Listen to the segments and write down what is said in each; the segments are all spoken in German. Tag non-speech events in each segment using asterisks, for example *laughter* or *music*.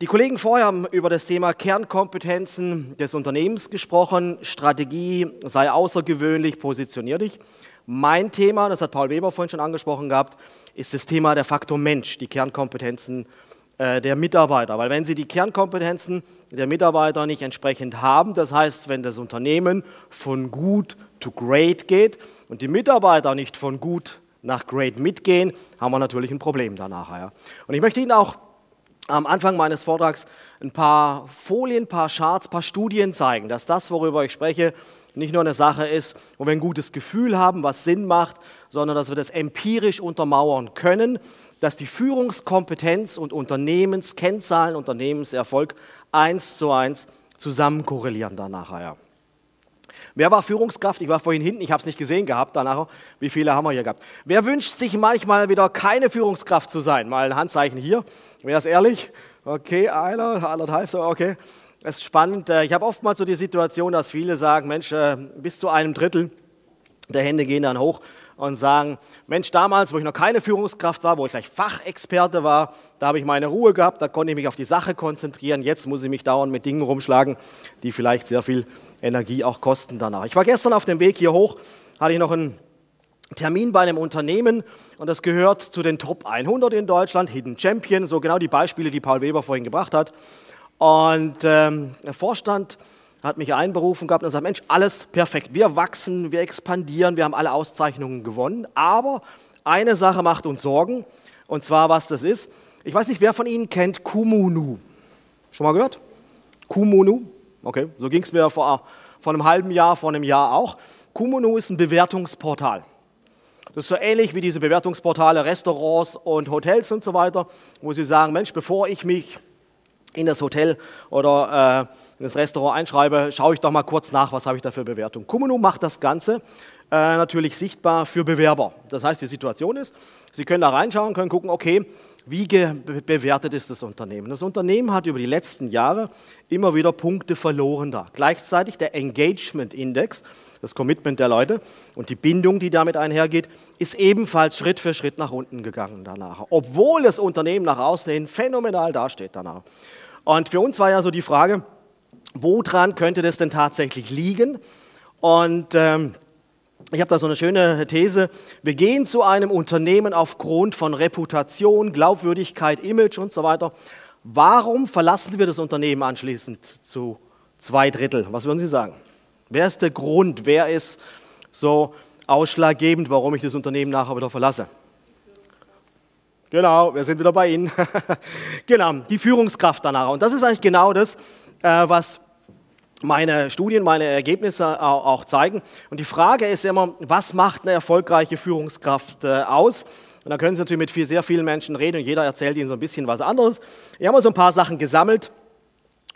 Die Kollegen vorher haben über das Thema Kernkompetenzen des Unternehmens gesprochen. Strategie sei außergewöhnlich, positionier dich. Mein Thema, das hat Paul Weber vorhin schon angesprochen gehabt, ist das Thema der Faktor Mensch, die Kernkompetenzen äh, der Mitarbeiter. Weil wenn Sie die Kernkompetenzen der Mitarbeiter nicht entsprechend haben, das heißt, wenn das Unternehmen von gut to great geht und die Mitarbeiter nicht von gut nach great mitgehen, haben wir natürlich ein Problem danach. Ja. Und ich möchte Ihnen auch am Anfang meines Vortrags ein paar Folien, ein paar Charts, ein paar Studien zeigen, dass das, worüber ich spreche, nicht nur eine Sache ist, wo wir ein gutes Gefühl haben, was Sinn macht, sondern dass wir das empirisch untermauern können, dass die Führungskompetenz und Unternehmenskennzahlen, Unternehmenserfolg eins zu eins zusammen korrelieren danach. Ja. Wer war Führungskraft? Ich war vorhin hinten, ich habe es nicht gesehen gehabt danach. Wie viele haben wir hier gehabt? Wer wünscht sich manchmal wieder keine Führungskraft zu sein? Mal ein Handzeichen hier. Wer ist ehrlich? Okay, einer, anderthalb, so, okay. Es ist spannend. Äh, ich habe oftmals so die Situation, dass viele sagen, Mensch, äh, bis zu einem Drittel der Hände gehen dann hoch und sagen, Mensch, damals, wo ich noch keine Führungskraft war, wo ich gleich Fachexperte war, da habe ich meine Ruhe gehabt, da konnte ich mich auf die Sache konzentrieren. Jetzt muss ich mich dauernd mit Dingen rumschlagen, die vielleicht sehr viel Energie auch kosten danach. Ich war gestern auf dem Weg hier hoch, hatte ich noch einen Termin bei einem Unternehmen und das gehört zu den Top 100 in Deutschland, Hidden Champion, so genau die Beispiele, die Paul Weber vorhin gebracht hat. Und ähm, der Vorstand hat mich einberufen gehabt und gesagt, Mensch, alles perfekt, wir wachsen, wir expandieren, wir haben alle Auszeichnungen gewonnen, aber eine Sache macht uns Sorgen, und zwar was das ist. Ich weiß nicht, wer von Ihnen kennt Kumunu. Schon mal gehört? Kumunu? Okay, so ging es mir vor, vor einem halben Jahr, vor einem Jahr auch. Kumunu ist ein Bewertungsportal. Das ist so ähnlich wie diese Bewertungsportale Restaurants und Hotels und so weiter, wo sie sagen, Mensch, bevor ich mich in das Hotel oder äh, in das Restaurant einschreibe, schaue ich doch mal kurz nach, was habe ich da für Bewertung. Kumunu macht das Ganze äh, natürlich sichtbar für Bewerber. Das heißt, die Situation ist, Sie können da reinschauen, können gucken, okay, wie bewertet ist das Unternehmen? Das Unternehmen hat über die letzten Jahre immer wieder Punkte verloren da. Gleichzeitig der Engagement Index, das Commitment der Leute und die Bindung, die damit einhergeht, ist ebenfalls Schritt für Schritt nach unten gegangen danach. Obwohl das Unternehmen nach außen hin phänomenal dasteht danach. Und für uns war ja so die Frage, woran könnte das denn tatsächlich liegen? Und ähm, ich habe da so eine schöne These. Wir gehen zu einem Unternehmen aufgrund von Reputation, Glaubwürdigkeit, Image und so weiter. Warum verlassen wir das Unternehmen anschließend zu zwei Drittel? Was würden Sie sagen? Wer ist der Grund? Wer ist so ausschlaggebend, warum ich das Unternehmen nachher wieder verlasse? Genau, wir sind wieder bei Ihnen. *laughs* genau, die Führungskraft danach. Und das ist eigentlich genau das, äh, was meine Studien, meine Ergebnisse auch zeigen. Und die Frage ist immer, was macht eine erfolgreiche Führungskraft äh, aus? Und da können Sie natürlich mit sehr vielen Menschen reden und jeder erzählt Ihnen so ein bisschen was anderes. Ich habe mal so ein paar Sachen gesammelt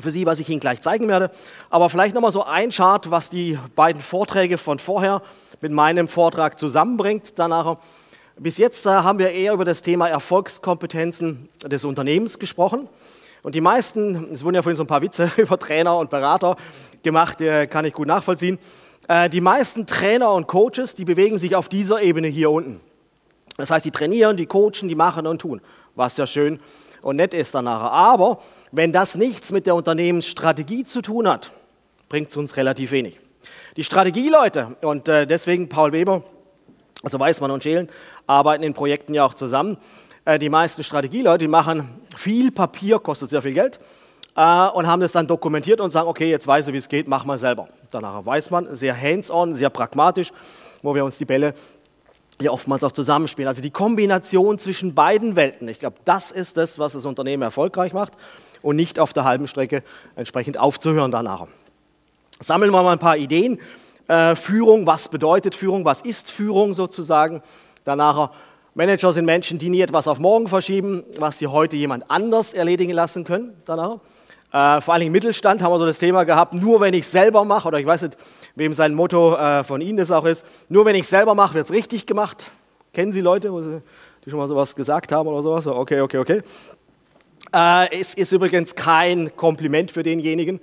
für Sie, was ich Ihnen gleich zeigen werde. Aber vielleicht nochmal so ein Chart, was die beiden Vorträge von vorher mit meinem Vortrag zusammenbringt danach. Bis jetzt äh, haben wir eher über das Thema Erfolgskompetenzen des Unternehmens gesprochen. Und die meisten, es wurden ja vorhin so ein paar Witze *laughs* über Trainer und Berater gemacht, die kann ich gut nachvollziehen. Äh, die meisten Trainer und Coaches, die bewegen sich auf dieser Ebene hier unten. Das heißt, die trainieren, die coachen, die machen und tun, was ja schön und nett ist danach. Aber wenn das nichts mit der Unternehmensstrategie zu tun hat, bringt es uns relativ wenig. Die Strategieleute, und äh, deswegen Paul Weber, also Weißmann und Schelen, arbeiten in Projekten ja auch zusammen. Äh, die meisten Strategieleute, die machen viel Papier, kostet sehr viel Geld äh, und haben das dann dokumentiert und sagen, okay, jetzt weiß ich, wie es geht, mach mal selber. Danach weiß man, sehr hands-on, sehr pragmatisch, wo wir uns die Bälle ja oftmals auch zusammenspielen. Also die Kombination zwischen beiden Welten, ich glaube, das ist das, was das Unternehmen erfolgreich macht und nicht auf der halben Strecke entsprechend aufzuhören danach. Sammeln wir mal ein paar Ideen. Äh, Führung, was bedeutet Führung, was ist Führung sozusagen? Danach Manager sind Menschen, die nie etwas auf morgen verschieben, was sie heute jemand anders erledigen lassen können danach. Äh, vor allem im Mittelstand haben wir so das Thema gehabt, nur wenn ich selber mache, oder ich weiß nicht, wem sein Motto äh, von Ihnen das auch ist, nur wenn ich selber mache, wird es richtig gemacht. Kennen Sie Leute, die schon mal sowas gesagt haben oder sowas? Okay, okay, okay. Äh, es ist übrigens kein Kompliment für denjenigen.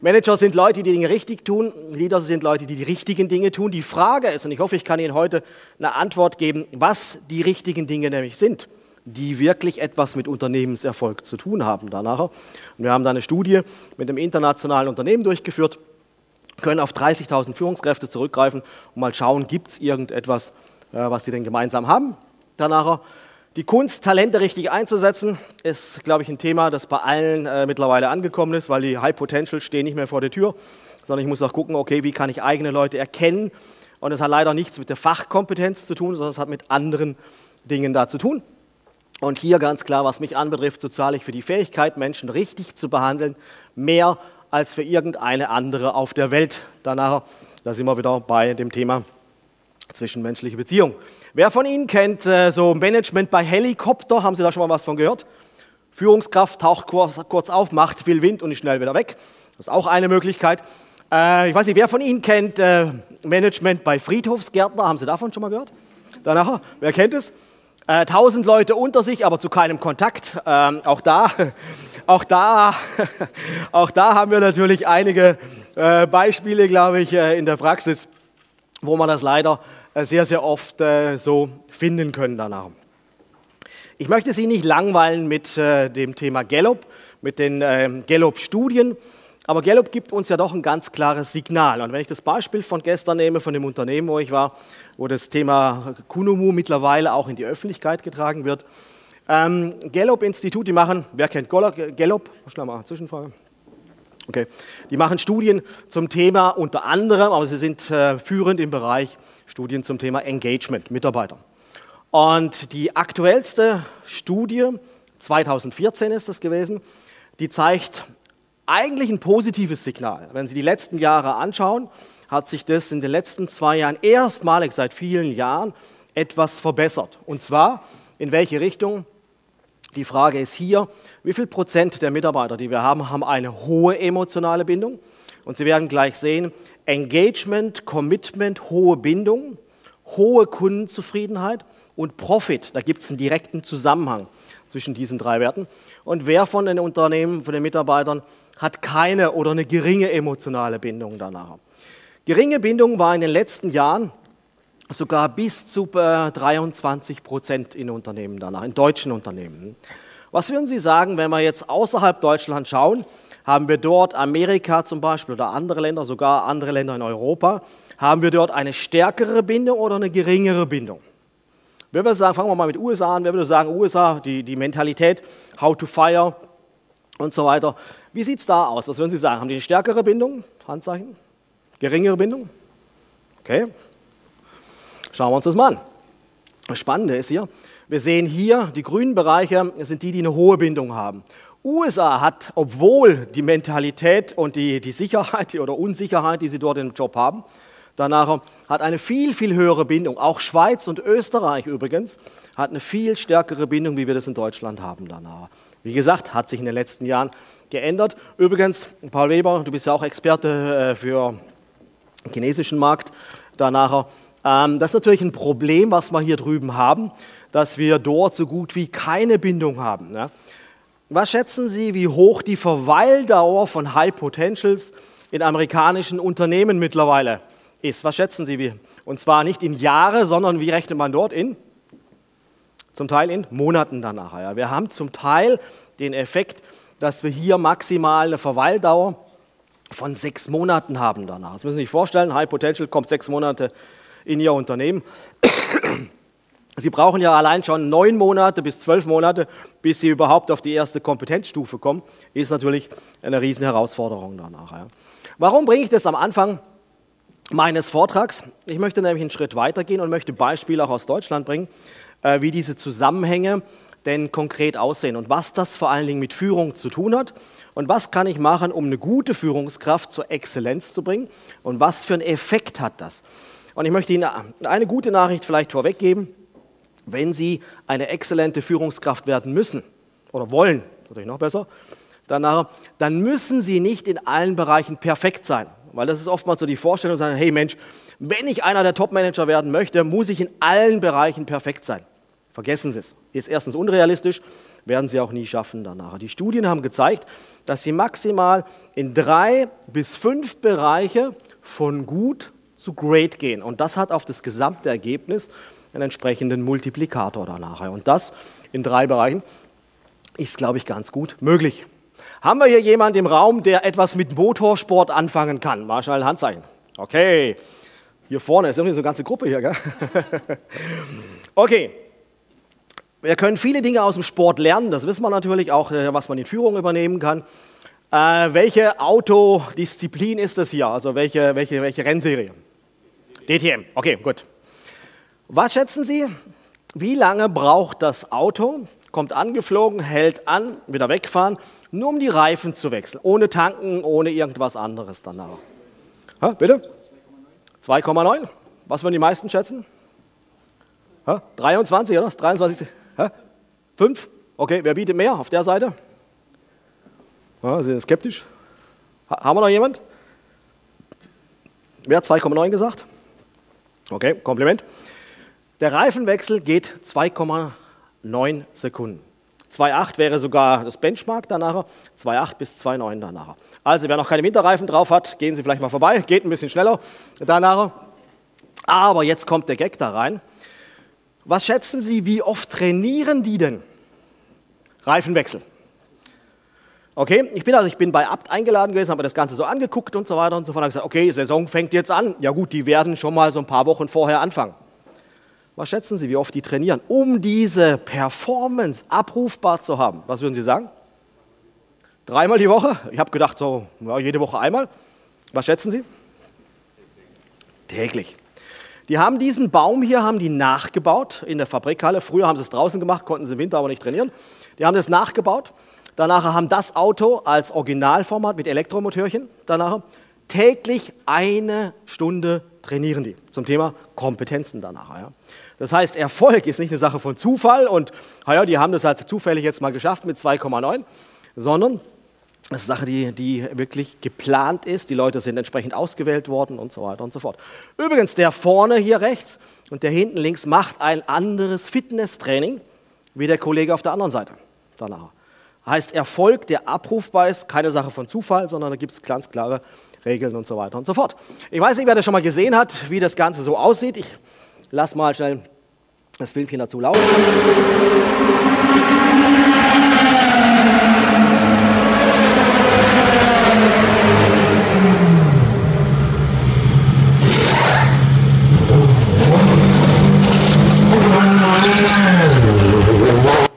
Manager sind Leute, die Dinge richtig tun. Leader sind Leute, die die richtigen Dinge tun. Die Frage ist, und ich hoffe, ich kann Ihnen heute eine Antwort geben, was die richtigen Dinge nämlich sind, die wirklich etwas mit Unternehmenserfolg zu tun haben danach. Und wir haben da eine Studie mit einem internationalen Unternehmen durchgeführt, können auf 30.000 Führungskräfte zurückgreifen und mal schauen, gibt es irgendetwas, äh, was die denn gemeinsam haben danach. Die Kunst, Talente richtig einzusetzen, ist, glaube ich, ein Thema, das bei allen äh, mittlerweile angekommen ist, weil die High Potential stehen nicht mehr vor der Tür, sondern ich muss auch gucken, okay, wie kann ich eigene Leute erkennen? Und es hat leider nichts mit der Fachkompetenz zu tun, sondern es hat mit anderen Dingen da zu tun. Und hier ganz klar, was mich anbetrifft, so zahle ich für die Fähigkeit, Menschen richtig zu behandeln, mehr als für irgendeine andere auf der Welt. Danach, da sind wir wieder bei dem Thema zwischenmenschliche Beziehung. Wer von Ihnen kennt äh, so Management bei Helikopter? Haben Sie da schon mal was von gehört? Führungskraft taucht kurz, auf, macht viel Wind und ist schnell wieder weg. Das ist auch eine Möglichkeit. Äh, ich weiß nicht, wer von Ihnen kennt äh, Management bei Friedhofsgärtner? Haben Sie davon schon mal gehört? Danach, wer kennt es? Tausend Leute unter sich, aber zu keinem Kontakt. Ähm, auch da, *laughs* auch da, *laughs* auch da haben wir natürlich einige Beispiele, glaube ich, in der Praxis, wo man das leider sehr, sehr oft äh, so finden können danach. Ich möchte Sie nicht langweilen mit äh, dem Thema Gallup, mit den Gallup-Studien, aber Gallup gibt uns ja doch ein ganz klares Signal. Und wenn ich das Beispiel von gestern nehme, von dem Unternehmen, wo ich war, wo das Thema Kunumu mittlerweile auch in die Öffentlichkeit getragen wird, ähm, Gallup-Institut, die machen, wer kennt Gallup? Schnell mal Zwischenfrage. Okay. Die machen Studien zum Thema unter anderem, aber sie sind äh, führend im Bereich Studien zum Thema Engagement, Mitarbeiter. Und die aktuellste Studie, 2014 ist das gewesen, die zeigt eigentlich ein positives Signal. Wenn Sie die letzten Jahre anschauen, hat sich das in den letzten zwei Jahren erstmalig seit vielen Jahren etwas verbessert. Und zwar in welche Richtung? Die Frage ist hier, wie viel Prozent der Mitarbeiter, die wir haben, haben eine hohe emotionale Bindung? Und Sie werden gleich sehen, Engagement, Commitment, hohe Bindung, hohe Kundenzufriedenheit und Profit. Da gibt es einen direkten Zusammenhang zwischen diesen drei Werten. Und wer von den Unternehmen, von den Mitarbeitern hat keine oder eine geringe emotionale Bindung danach? Geringe Bindung war in den letzten Jahren sogar bis zu 23 Prozent in Unternehmen danach, in deutschen Unternehmen. Was würden Sie sagen, wenn wir jetzt außerhalb Deutschlands schauen? Haben wir dort Amerika zum Beispiel oder andere Länder, sogar andere Länder in Europa, haben wir dort eine stärkere Bindung oder eine geringere Bindung? Wer würde sagen, fangen wir mal mit USA an, wer würde sagen, USA, die, die Mentalität, how to fire und so weiter. Wie sieht es da aus? Was würden Sie sagen? Haben die eine stärkere Bindung? Handzeichen? Geringere Bindung? Okay. Schauen wir uns das mal an. Das Spannende ist hier, wir sehen hier, die grünen Bereiche sind die, die eine hohe Bindung haben. USA hat, obwohl die Mentalität und die, die Sicherheit *laughs* oder Unsicherheit, die sie dort im Job haben, danach hat eine viel, viel höhere Bindung. Auch Schweiz und Österreich übrigens hat eine viel stärkere Bindung, wie wir das in Deutschland haben danach. Wie gesagt, hat sich in den letzten Jahren geändert. Übrigens, Paul Weber, du bist ja auch Experte äh, für den chinesischen Markt danach. Ähm, das ist natürlich ein Problem, was wir hier drüben haben, dass wir dort so gut wie keine Bindung haben. Was schätzen Sie, wie hoch die Verweildauer von High Potentials in amerikanischen Unternehmen mittlerweile ist? Was schätzen Sie? Wie? Und zwar nicht in Jahre, sondern wie rechnet man dort in? Zum Teil in Monaten danach. Ja. Wir haben zum Teil den Effekt, dass wir hier maximal eine Verweildauer von sechs Monaten haben danach. Das müssen Sie sich vorstellen, High Potential kommt sechs Monate in Ihr Unternehmen. Sie brauchen ja allein schon neun Monate bis zwölf Monate, bis Sie überhaupt auf die erste Kompetenzstufe kommen. Ist natürlich eine riesen Herausforderung danach. Ja. Warum bringe ich das am Anfang meines Vortrags? Ich möchte nämlich einen Schritt weitergehen und möchte Beispiele auch aus Deutschland bringen, äh, wie diese Zusammenhänge denn konkret aussehen und was das vor allen Dingen mit Führung zu tun hat und was kann ich machen, um eine gute Führungskraft zur Exzellenz zu bringen und was für einen Effekt hat das. Und ich möchte Ihnen eine gute Nachricht vielleicht vorweggeben. Wenn Sie eine exzellente Führungskraft werden müssen oder wollen, natürlich noch besser, danach, dann müssen Sie nicht in allen Bereichen perfekt sein. Weil das ist oftmals so die Vorstellung, sagen, hey Mensch, wenn ich einer der Top-Manager werden möchte, muss ich in allen Bereichen perfekt sein. Vergessen Sie es. Ist erstens unrealistisch, werden Sie auch nie schaffen danach. Die Studien haben gezeigt, dass Sie maximal in drei bis fünf Bereiche von gut zu great gehen. Und das hat auf das gesamte Ergebnis einen entsprechenden Multiplikator danach. Und das in drei Bereichen ist, glaube ich, ganz gut möglich. Haben wir hier jemanden im Raum, der etwas mit Motorsport anfangen kann? Mal schnell Handzeichen. Okay. Hier vorne ist irgendwie so eine ganze Gruppe hier, gell? *laughs* Okay. Wir können viele Dinge aus dem Sport lernen, das wissen wir natürlich auch, äh, was man in Führung übernehmen kann. Äh, welche Autodisziplin ist das hier? Also welche, welche, welche Rennserie? DTM. Okay, gut. Was schätzen Sie? Wie lange braucht das Auto? Kommt angeflogen, hält an, wieder wegfahren, nur um die Reifen zu wechseln, ohne tanken, ohne irgendwas anderes danach. Ha, bitte? 2,9. Was würden die meisten schätzen? Ha? 23, oder? 23. Ha? 5? Okay, wer bietet mehr auf der Seite? Ja, sind skeptisch? Ha, haben wir noch jemand? Wer hat 2,9 gesagt? Okay, Kompliment. Der Reifenwechsel geht 2,9 Sekunden. 2,8 wäre sogar das Benchmark danach, 2,8 bis 2,9 danach. Also wer noch keine Winterreifen drauf hat, gehen Sie vielleicht mal vorbei, geht ein bisschen schneller danach. Aber jetzt kommt der Gag da rein. Was schätzen Sie, wie oft trainieren die denn? Reifenwechsel. Okay, ich bin also ich bin bei Abt eingeladen gewesen, habe mir das Ganze so angeguckt und so weiter und so fort. Ich gesagt, okay, Saison fängt jetzt an. Ja gut, die werden schon mal so ein paar Wochen vorher anfangen. Was schätzen Sie, wie oft die trainieren, um diese Performance abrufbar zu haben? Was würden Sie sagen? Dreimal die Woche? Ich habe gedacht, so ja, jede Woche einmal. Was schätzen Sie? Täglich. Die haben diesen Baum hier haben die nachgebaut in der Fabrikhalle. Früher haben sie es draußen gemacht, konnten sie im Winter aber nicht trainieren. Die haben das nachgebaut Danach haben das Auto als Originalformat mit Elektromotörchen. Danach täglich eine Stunde trainieren die zum Thema Kompetenzen danach. Ja. Das heißt, Erfolg ist nicht eine Sache von Zufall und ja, die haben das halt zufällig jetzt mal geschafft mit 2,9, sondern das ist eine Sache, die, die wirklich geplant ist. Die Leute sind entsprechend ausgewählt worden und so weiter und so fort. Übrigens, der vorne hier rechts und der hinten links macht ein anderes Fitnesstraining wie der Kollege auf der anderen Seite danach heißt Erfolg, der abrufbar ist, keine Sache von Zufall, sondern da gibt es ganz klare Regeln und so weiter und so fort. Ich weiß nicht, wer das schon mal gesehen hat, wie das Ganze so aussieht. Ich lasse mal schnell das Filmchen dazu laufen.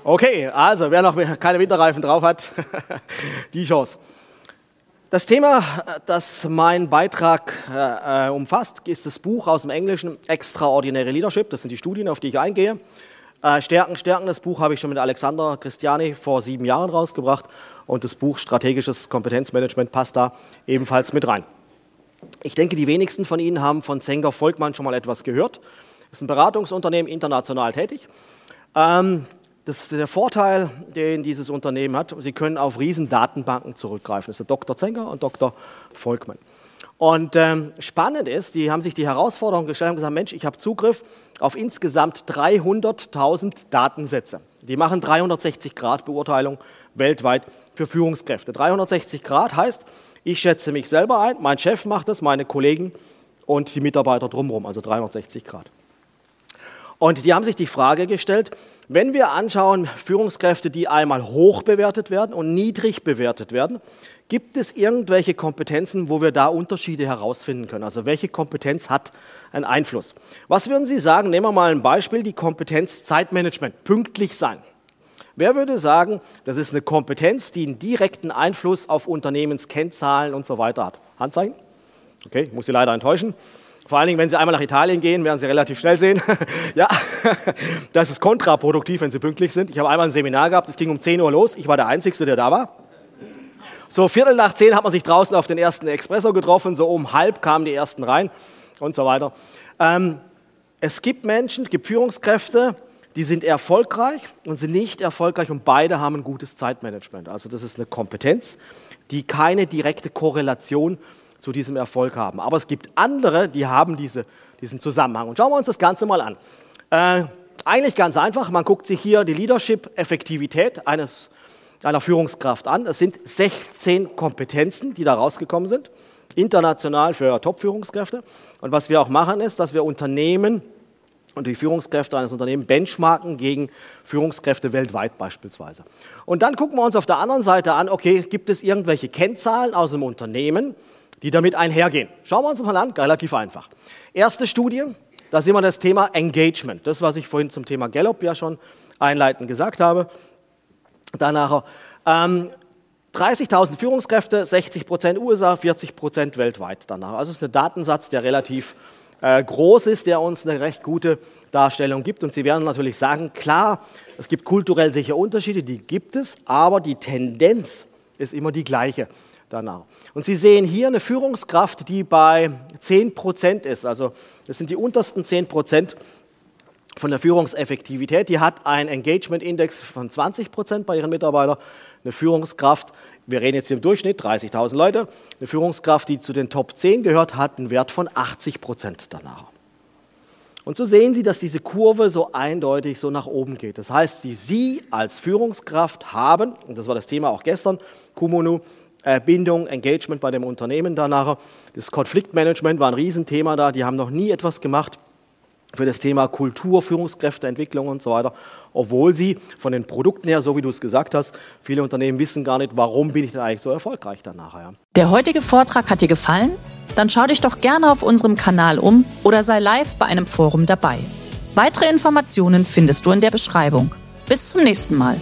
Okay, also wer noch keine Winterreifen drauf hat, *laughs* die Chance. Das Thema, das mein Beitrag äh, umfasst, ist das Buch aus dem Englischen Extraordinary Leadership. Das sind die Studien, auf die ich eingehe. Äh, Stärken, Stärken, das Buch habe ich schon mit Alexander Christiani vor sieben Jahren rausgebracht. Und das Buch Strategisches Kompetenzmanagement passt da ebenfalls mit rein. Ich denke, die wenigsten von Ihnen haben von Zenger Volkmann schon mal etwas gehört. Das ist ein Beratungsunternehmen, international tätig. Ähm, das ist der Vorteil, den dieses Unternehmen hat. Sie können auf riesen Datenbanken zurückgreifen. Das ist der Dr. Zenger und Dr. Volkmann. Und ähm, spannend ist, die haben sich die Herausforderung gestellt und gesagt, Mensch, ich habe Zugriff auf insgesamt 300.000 Datensätze. Die machen 360 Grad Beurteilung weltweit für Führungskräfte. 360 Grad heißt, ich schätze mich selber ein, mein Chef macht das, meine Kollegen und die Mitarbeiter drumherum, also 360 Grad. Und die haben sich die Frage gestellt, wenn wir anschauen, Führungskräfte, die einmal hoch bewertet werden und niedrig bewertet werden, gibt es irgendwelche Kompetenzen, wo wir da Unterschiede herausfinden können? Also welche Kompetenz hat einen Einfluss? Was würden Sie sagen? Nehmen wir mal ein Beispiel, die Kompetenz Zeitmanagement, pünktlich sein. Wer würde sagen, das ist eine Kompetenz, die einen direkten Einfluss auf Unternehmenskennzahlen und so weiter hat? Handzeichen? Okay, ich muss Sie leider enttäuschen. Vor allen Dingen, wenn Sie einmal nach Italien gehen, werden Sie relativ schnell sehen. *laughs* ja, *laughs* das ist kontraproduktiv, wenn Sie pünktlich sind. Ich habe einmal ein Seminar gehabt, es ging um 10 Uhr los. Ich war der Einzige, der da war. So Viertel nach zehn hat man sich draußen auf den ersten Espresso getroffen. So um halb kamen die ersten rein und so weiter. Ähm, es gibt Menschen, es gibt Führungskräfte, die sind erfolgreich und sind nicht erfolgreich und beide haben ein gutes Zeitmanagement. Also das ist eine Kompetenz, die keine direkte Korrelation zu diesem Erfolg haben. Aber es gibt andere, die haben diese, diesen Zusammenhang. Und schauen wir uns das Ganze mal an. Äh, eigentlich ganz einfach, man guckt sich hier die Leadership-Effektivität eines, einer Führungskraft an. Es sind 16 Kompetenzen, die da rausgekommen sind, international für Top-Führungskräfte. Und was wir auch machen, ist, dass wir Unternehmen und die Führungskräfte eines Unternehmens benchmarken gegen Führungskräfte weltweit beispielsweise. Und dann gucken wir uns auf der anderen Seite an, okay, gibt es irgendwelche Kennzahlen aus dem Unternehmen, die damit einhergehen? Schauen wir uns mal an, relativ einfach. Erste Studie, da sehen wir das Thema Engagement. Das, was ich vorhin zum Thema Gallup ja schon einleitend gesagt habe. Danach ähm, 30.000 Führungskräfte, 60 Prozent USA, 40 Prozent weltweit danach. Also es ist ein Datensatz, der relativ äh, groß ist, der uns eine recht gute Darstellung gibt. Und Sie werden natürlich sagen, klar, es gibt kulturell sicher Unterschiede, die gibt es, aber die Tendenz ist immer die gleiche danach. Und Sie sehen hier eine Führungskraft, die bei 10 Prozent ist. Also das sind die untersten 10 Prozent von der Führungseffektivität. Die hat einen Engagement-Index von 20 Prozent bei ihren Mitarbeitern. Eine Führungskraft, wir reden jetzt hier im Durchschnitt 30.000 Leute, eine Führungskraft, die zu den Top 10 gehört, hat einen Wert von 80 Prozent danach. Und so sehen Sie, dass diese Kurve so eindeutig so nach oben geht. Das heißt, die Sie als Führungskraft haben, und das war das Thema auch gestern, Kumunu, äh, Bindung, Engagement bei dem Unternehmen danach. Das Konfliktmanagement war ein Riesenthema da. Die haben noch nie etwas gemacht für das Thema Kultur, Führungskräfteentwicklung und so weiter, obwohl sie von den Produkten her, so wie du es gesagt hast, viele Unternehmen wissen gar nicht, warum bin ich denn eigentlich so erfolgreich dann nachher. Der heutige Vortrag hat dir gefallen? Dann schau dich doch gerne auf unserem Kanal um oder sei live bei einem Forum dabei. Weitere Informationen findest du in der Beschreibung. Bis zum nächsten Mal.